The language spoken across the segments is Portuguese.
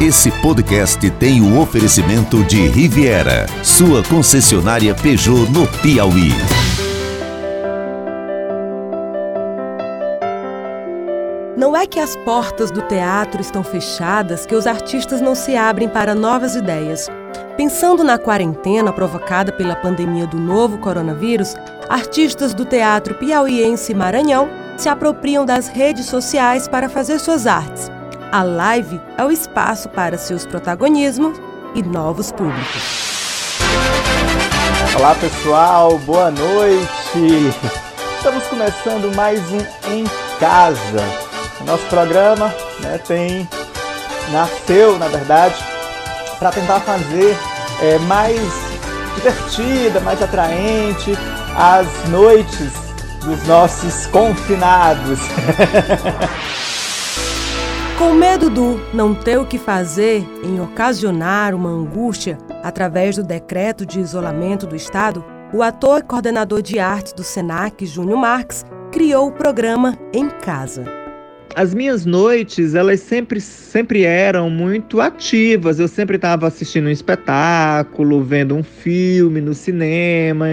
Esse podcast tem o oferecimento de Riviera, sua concessionária Peugeot no Piauí. Não é que as portas do teatro estão fechadas que os artistas não se abrem para novas ideias. Pensando na quarentena provocada pela pandemia do novo coronavírus, artistas do teatro piauiense Maranhão se apropriam das redes sociais para fazer suas artes. A live é o espaço para seus protagonismos e novos públicos. Olá pessoal, boa noite! Estamos começando mais um Em Casa. Nosso programa né, tem nasceu, na verdade, para tentar fazer é, mais divertida, mais atraente as noites dos nossos confinados. Com medo do não ter o que fazer em ocasionar uma angústia através do decreto de isolamento do Estado, o ator e coordenador de artes do SENAC, Júnior Marques, criou o programa Em Casa as minhas noites, elas sempre, sempre eram muito ativas. Eu sempre estava assistindo um espetáculo, vendo um filme no cinema,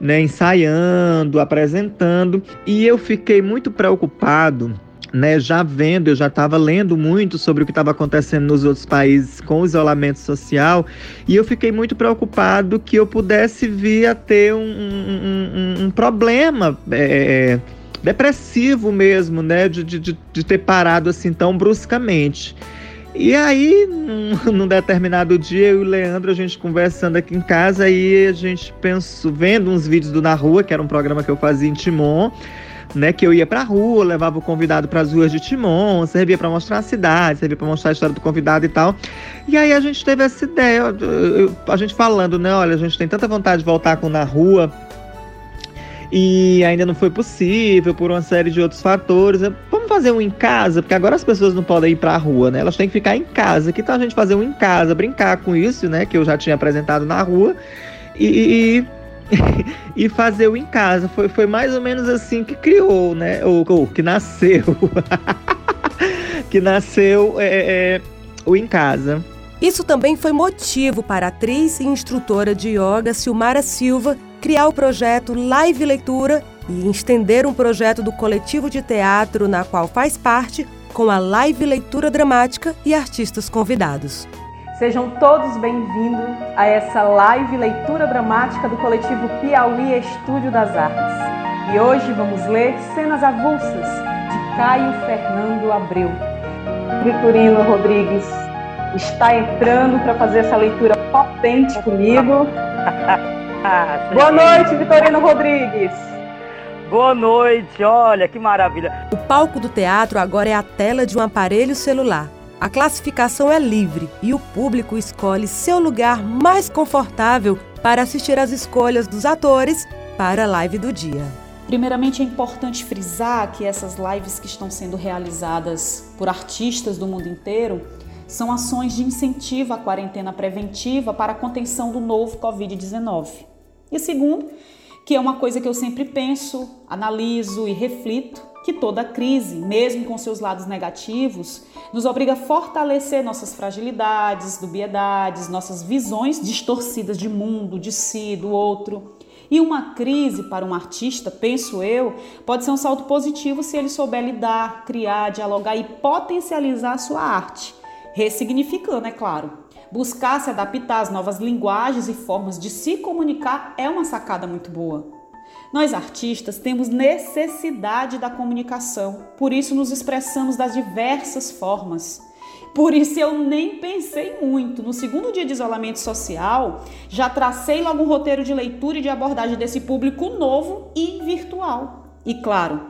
né, ensaiando, apresentando. E eu fiquei muito preocupado né, já vendo, eu já estava lendo muito sobre o que estava acontecendo nos outros países com o isolamento social, e eu fiquei muito preocupado que eu pudesse vir a ter um, um, um, um problema é, depressivo mesmo, né? De, de, de ter parado assim tão bruscamente. E aí, num, num, determinado dia, eu e o Leandro, a gente conversando aqui em casa, aí a gente pensou, vendo uns vídeos do Na Rua, que era um programa que eu fazia em Timon, né? Que eu ia pra rua, levava o convidado para as ruas de Timon, servia para mostrar a cidade, servia para mostrar a história do convidado e tal. E aí a gente teve essa ideia, a gente falando, né? Olha, a gente tem tanta vontade de voltar com Na Rua e ainda não foi possível por uma série de outros fatores. Vamos fazer um em casa, porque agora as pessoas não podem ir para a rua, né? Elas têm que ficar em casa. Que tal a gente fazer um em casa, brincar com isso, né? Que eu já tinha apresentado na rua e, e fazer o em casa. Foi, foi mais ou menos assim que criou, né? Ou, ou que nasceu. que nasceu é, é, o em casa. Isso também foi motivo para a atriz e instrutora de yoga Silmara Silva criar o projeto Live Leitura e estender um projeto do coletivo de teatro na qual faz parte com a Live Leitura Dramática e artistas convidados. Sejam todos bem-vindos a essa live leitura dramática do coletivo Piauí Estúdio das Artes. E hoje vamos ler Cenas Avulsas, de Caio Fernando Abreu. Vitorino Rodrigues está entrando para fazer essa leitura potente comigo. Boa noite, Vitorino Rodrigues. Boa noite, olha que maravilha. O palco do teatro agora é a tela de um aparelho celular. A classificação é livre e o público escolhe seu lugar mais confortável para assistir às escolhas dos atores para a live do dia. Primeiramente, é importante frisar que essas lives que estão sendo realizadas por artistas do mundo inteiro são ações de incentivo à quarentena preventiva para a contenção do novo Covid-19. E segundo, que é uma coisa que eu sempre penso, analiso e reflito, que toda crise, mesmo com seus lados negativos, nos obriga a fortalecer nossas fragilidades, dubiedades, nossas visões distorcidas de mundo, de si, do outro. E uma crise para um artista, penso eu, pode ser um salto positivo se ele souber lidar, criar, dialogar e potencializar a sua arte ressignificando, é claro. Buscar se adaptar às novas linguagens e formas de se comunicar é uma sacada muito boa. Nós artistas temos necessidade da comunicação, por isso nos expressamos das diversas formas. Por isso eu nem pensei muito. No segundo dia de isolamento social, já tracei logo um roteiro de leitura e de abordagem desse público novo e virtual. E claro,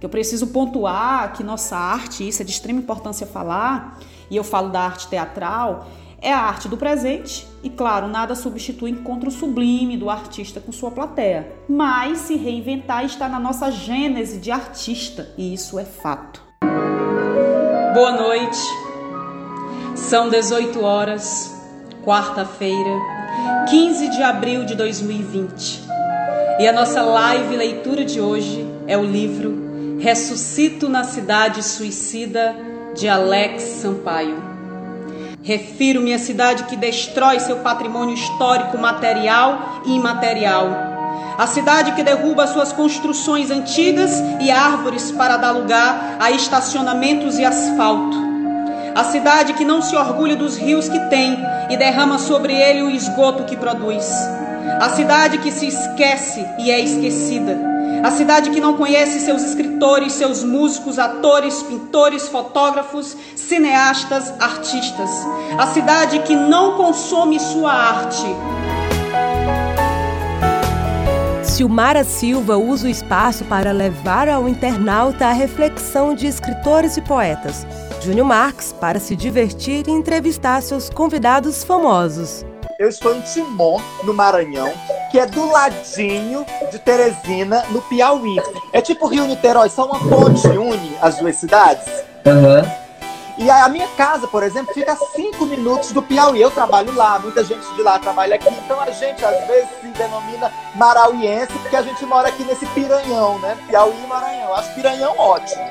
que eu preciso pontuar que nossa arte, isso é de extrema importância falar, e eu falo da arte teatral, é a arte do presente e, claro, nada substitui encontro sublime do artista com sua plateia. Mas se reinventar está na nossa gênese de artista e isso é fato. Boa noite. São 18 horas, quarta-feira, 15 de abril de 2020. E a nossa live leitura de hoje é o livro Ressuscito na Cidade Suicida de Alex Sampaio. Refiro-me à cidade que destrói seu patrimônio histórico material e imaterial. A cidade que derruba suas construções antigas e árvores para dar lugar a estacionamentos e asfalto. A cidade que não se orgulha dos rios que tem e derrama sobre ele o esgoto que produz. A cidade que se esquece e é esquecida a cidade que não conhece seus escritores, seus músicos, atores, pintores, fotógrafos, cineastas, artistas. A cidade que não consome sua arte. Silmara Silva usa o espaço para levar ao internauta a reflexão de escritores e poetas. Júnior Marques para se divertir e entrevistar seus convidados famosos. Eu estou em Timon, no Maranhão, que é do ladinho de Teresina, no Piauí. É tipo Rio Niterói, só uma ponte une as duas cidades. Uhum. E a minha casa, por exemplo, fica a cinco minutos do Piauí. Eu trabalho lá, muita gente de lá trabalha aqui. Então a gente às vezes se denomina marauiense, porque a gente mora aqui nesse piranhão, né? Piauí e Maranhão. Acho piranhão ótimo.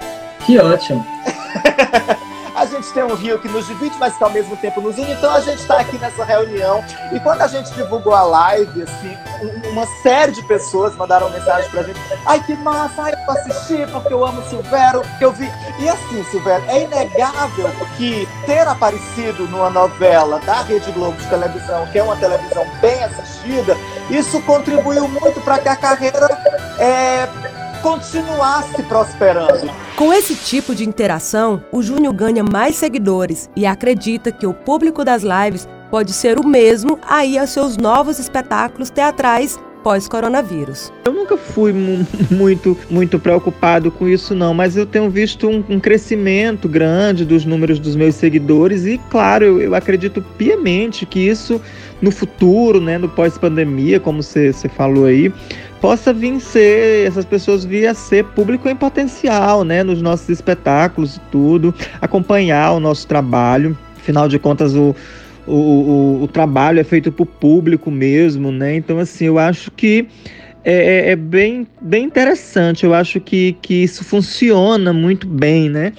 Que ótimo. A gente tem um rio que nos divide, mas que ao mesmo tempo nos une. Então a gente está aqui nessa reunião. E quando a gente divulgou a live, assim, uma série de pessoas mandaram mensagem pra gente. Ai, que massa! Ai, eu assisti porque eu amo Silvério, que eu vi. E assim, Silvério, é inegável que ter aparecido numa novela da Rede Globo de televisão, que é uma televisão bem assistida, isso contribuiu muito para que a carreira é, continuasse prosperando. Com esse tipo de interação, o Júnior ganha mais seguidores e acredita que o público das lives pode ser o mesmo aí aos seus novos espetáculos teatrais pós-coronavírus. Eu nunca fui muito, muito preocupado com isso, não, mas eu tenho visto um, um crescimento grande dos números dos meus seguidores e, claro, eu, eu acredito piamente que isso no futuro, né, no pós-pandemia, como você falou aí, possa vir ser, essas pessoas vir a ser público em potencial, né, nos nossos espetáculos e tudo, acompanhar o nosso trabalho. Afinal de contas, o, o, o, o trabalho é feito para o público mesmo, né? Então, assim, eu acho que é, é, é, bem, bem interessante. Eu acho que, que isso funciona muito bem, né?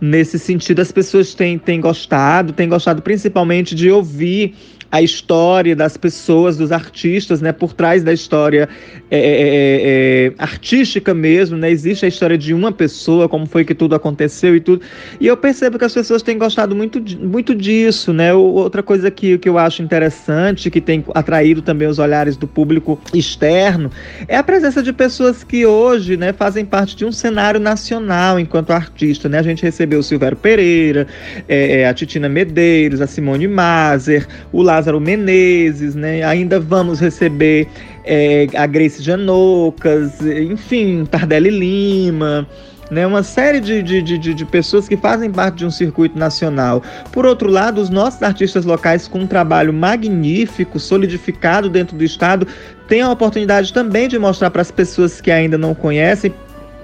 Nesse sentido, as pessoas têm, têm gostado, têm gostado principalmente de ouvir a história das pessoas, dos artistas, né, por trás da história é, é, é, é, artística mesmo, né, existe a história de uma pessoa, como foi que tudo aconteceu e tudo, e eu percebo que as pessoas têm gostado muito, muito disso, né, outra coisa que, que eu acho interessante, que tem atraído também os olhares do público externo, é a presença de pessoas que hoje, né, fazem parte de um cenário nacional enquanto artista, né, a gente recebeu o Silvério Pereira, é, é, a Titina Medeiros, a Simone Mazer, o Lázaro Menezes, né? Ainda vamos receber é, a Grace Janocas, enfim, Tardelli Lima. Né, uma série de, de, de, de, pessoas que fazem parte de um circuito nacional. Por outro lado, os nossos artistas locais, com um trabalho magnífico, solidificado dentro do Estado, têm a oportunidade também de mostrar para as pessoas que ainda não conhecem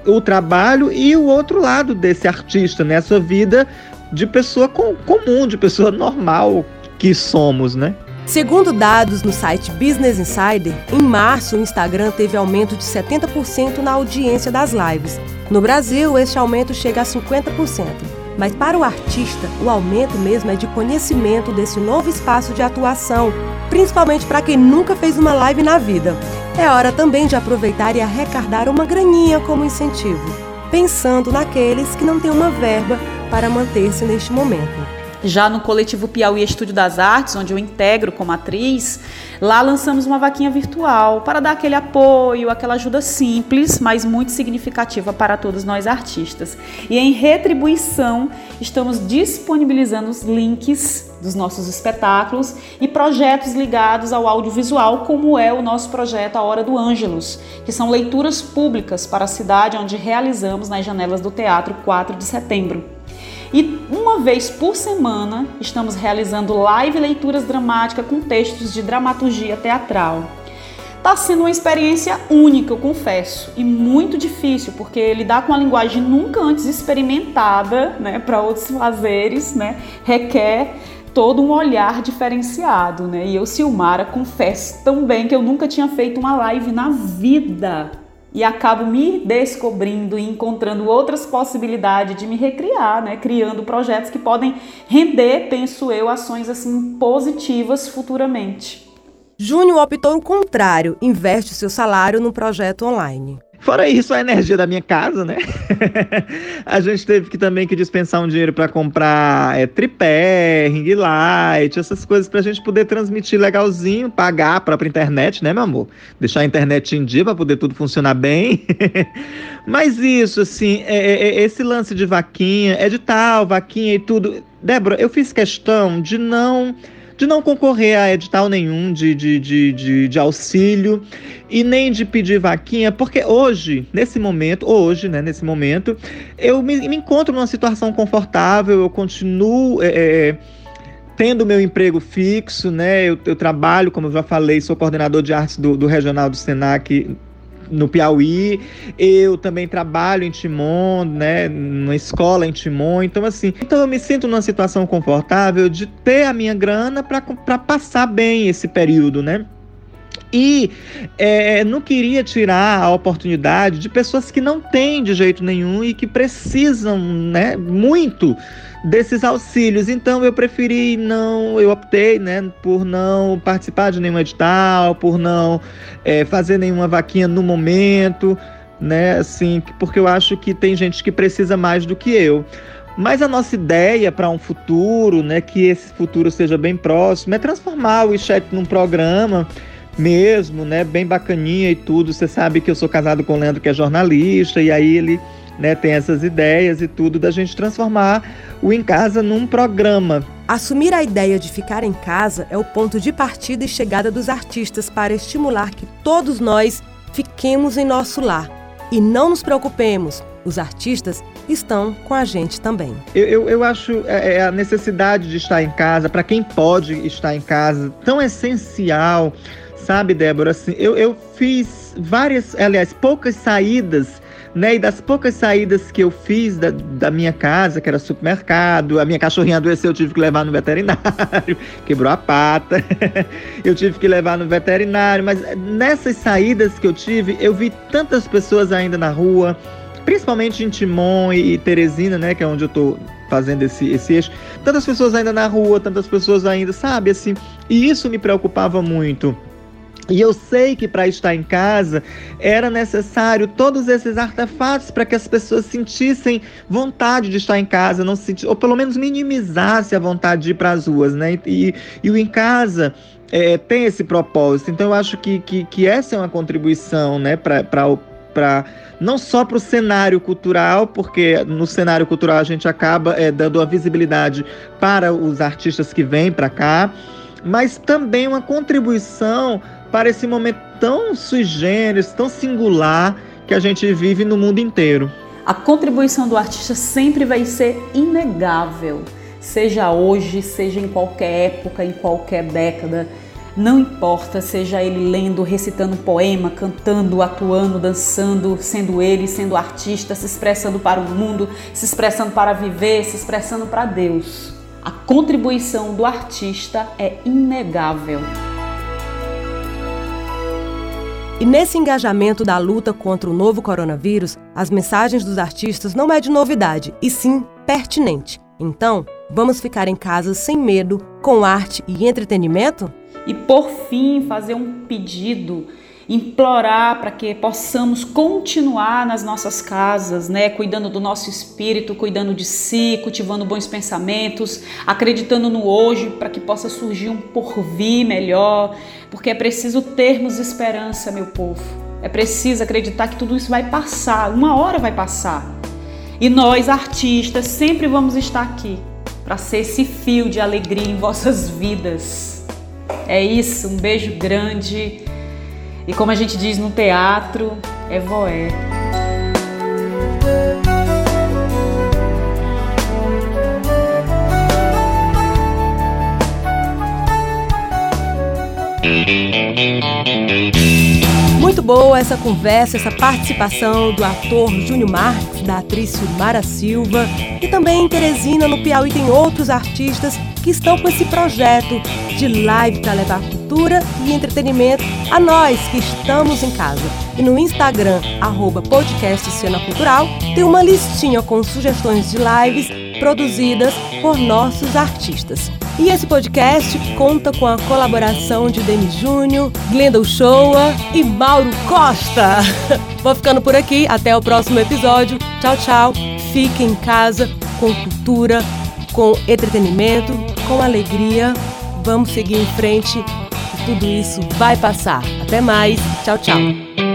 o trabalho e o outro lado desse artista, né, a sua vida de pessoa com, comum, de pessoa normal, que somos, né? Segundo dados no site Business Insider, em março o Instagram teve aumento de 70% na audiência das lives. No Brasil, este aumento chega a 50%. Mas para o artista, o aumento mesmo é de conhecimento desse novo espaço de atuação, principalmente para quem nunca fez uma live na vida. É hora também de aproveitar e arrecadar uma graninha como incentivo, pensando naqueles que não têm uma verba para manter-se neste momento. Já no coletivo Piauí Estúdio das Artes, onde eu integro como atriz, lá lançamos uma vaquinha virtual para dar aquele apoio, aquela ajuda simples, mas muito significativa para todos nós artistas. E em retribuição, estamos disponibilizando os links dos nossos espetáculos e projetos ligados ao audiovisual, como é o nosso projeto A Hora do Ângelus, que são leituras públicas para a cidade onde realizamos nas janelas do Teatro 4 de setembro. E uma vez por semana estamos realizando live leituras dramáticas com textos de dramaturgia teatral. Está sendo uma experiência única, eu confesso, e muito difícil, porque lidar com a linguagem nunca antes experimentada, né, para outros fazeres, né, requer todo um olhar diferenciado, né? E eu, Silmara, confesso também que eu nunca tinha feito uma live na vida. E acabo me descobrindo e encontrando outras possibilidades de me recriar, né? Criando projetos que podem render, penso eu, ações assim positivas futuramente. Júnior optou o contrário, investe seu salário no projeto online. Fora isso, a energia da minha casa, né? a gente teve que também que dispensar um dinheiro para comprar é, tripé, ring light, essas coisas para a gente poder transmitir legalzinho, pagar a própria internet, né, meu amor? Deixar a internet em dia para poder tudo funcionar bem. Mas isso, assim, é, é, é, esse lance de vaquinha, é de tal, vaquinha e tudo. Débora, eu fiz questão de não de não concorrer a edital nenhum de, de, de, de, de auxílio e nem de pedir vaquinha, porque hoje, nesse momento, hoje, né, nesse momento, eu me, me encontro numa situação confortável, eu continuo. É, é, tendo meu emprego fixo, né? Eu, eu, trabalho, como eu já falei, sou coordenador de artes do, do regional do Senac no Piauí. Eu também trabalho em Timon, né, numa escola em Timon. Então, assim, então eu me sinto numa situação confortável de ter a minha grana para passar bem esse período, né? E é, não queria tirar a oportunidade de pessoas que não têm de jeito nenhum e que precisam né, muito desses auxílios. Então eu preferi não, eu optei né, por não participar de nenhum edital, por não é, fazer nenhuma vaquinha no momento, né? Assim, porque eu acho que tem gente que precisa mais do que eu. Mas a nossa ideia para um futuro, né, que esse futuro seja bem próximo, é transformar o chat num programa mesmo, né, bem bacaninha e tudo. Você sabe que eu sou casado com o Leandro, que é jornalista, e aí ele né, tem essas ideias e tudo da gente transformar o Em Casa num programa. Assumir a ideia de ficar em casa é o ponto de partida e chegada dos artistas para estimular que todos nós fiquemos em nosso lar. E não nos preocupemos, os artistas estão com a gente também. Eu, eu, eu acho é, é a necessidade de estar em casa, para quem pode estar em casa, tão essencial, sabe, Débora? Assim, eu, eu fiz várias, aliás, poucas saídas né? E das poucas saídas que eu fiz da, da minha casa, que era supermercado, a minha cachorrinha adoeceu, eu tive que levar no veterinário, quebrou a pata, eu tive que levar no veterinário. Mas nessas saídas que eu tive, eu vi tantas pessoas ainda na rua, principalmente em Timon e, Teresina, né? Que é onde eu tô fazendo esse, esse eixo. Tantas pessoas ainda na rua, tantas pessoas ainda, sabe, assim. E isso me preocupava muito. E eu sei que para estar em casa era necessário todos esses artefatos para que as pessoas sentissem vontade de estar em casa, não sentir, ou pelo menos minimizasse a vontade de ir para as ruas, né? E, e o em casa é, tem esse propósito. Então eu acho que, que, que essa é uma contribuição, né, para para não só para o cenário cultural, porque no cenário cultural a gente acaba é, dando a visibilidade para os artistas que vêm para cá, mas também uma contribuição para esse momento tão sui generis, tão singular que a gente vive no mundo inteiro. A contribuição do artista sempre vai ser inegável, seja hoje, seja em qualquer época, em qualquer década. Não importa, seja ele lendo, recitando poema, cantando, atuando, dançando, sendo ele, sendo artista, se expressando para o mundo, se expressando para viver, se expressando para Deus. A contribuição do artista é inegável. E nesse engajamento da luta contra o novo coronavírus, as mensagens dos artistas não é de novidade, e sim pertinente. Então, vamos ficar em casa sem medo, com arte e entretenimento? E por fim, fazer um pedido implorar para que possamos continuar nas nossas casas, né, cuidando do nosso espírito, cuidando de si, cultivando bons pensamentos, acreditando no hoje para que possa surgir um porvir melhor, porque é preciso termos esperança, meu povo. É preciso acreditar que tudo isso vai passar, uma hora vai passar. E nós, artistas, sempre vamos estar aqui para ser esse fio de alegria em vossas vidas. É isso, um beijo grande e como a gente diz no teatro, é voé. Muito boa essa conversa, essa participação do ator Júnior Marques, da atriz Silmara Silva e também em Teresina, no Piauí, tem outros artistas que estão com esse projeto de live para levar cultura e entretenimento a nós que estamos em casa. E no Instagram, arroba podcast Cena Cultural, tem uma listinha com sugestões de lives produzidas por nossos artistas. E esse podcast conta com a colaboração de Denis Júnior, Glenda Uchoa e Mauro Costa. Vou ficando por aqui, até o próximo episódio. Tchau, tchau. Fique em casa com cultura, com entretenimento, com alegria. Vamos seguir em frente. Tudo isso vai passar. Até mais. Tchau, tchau.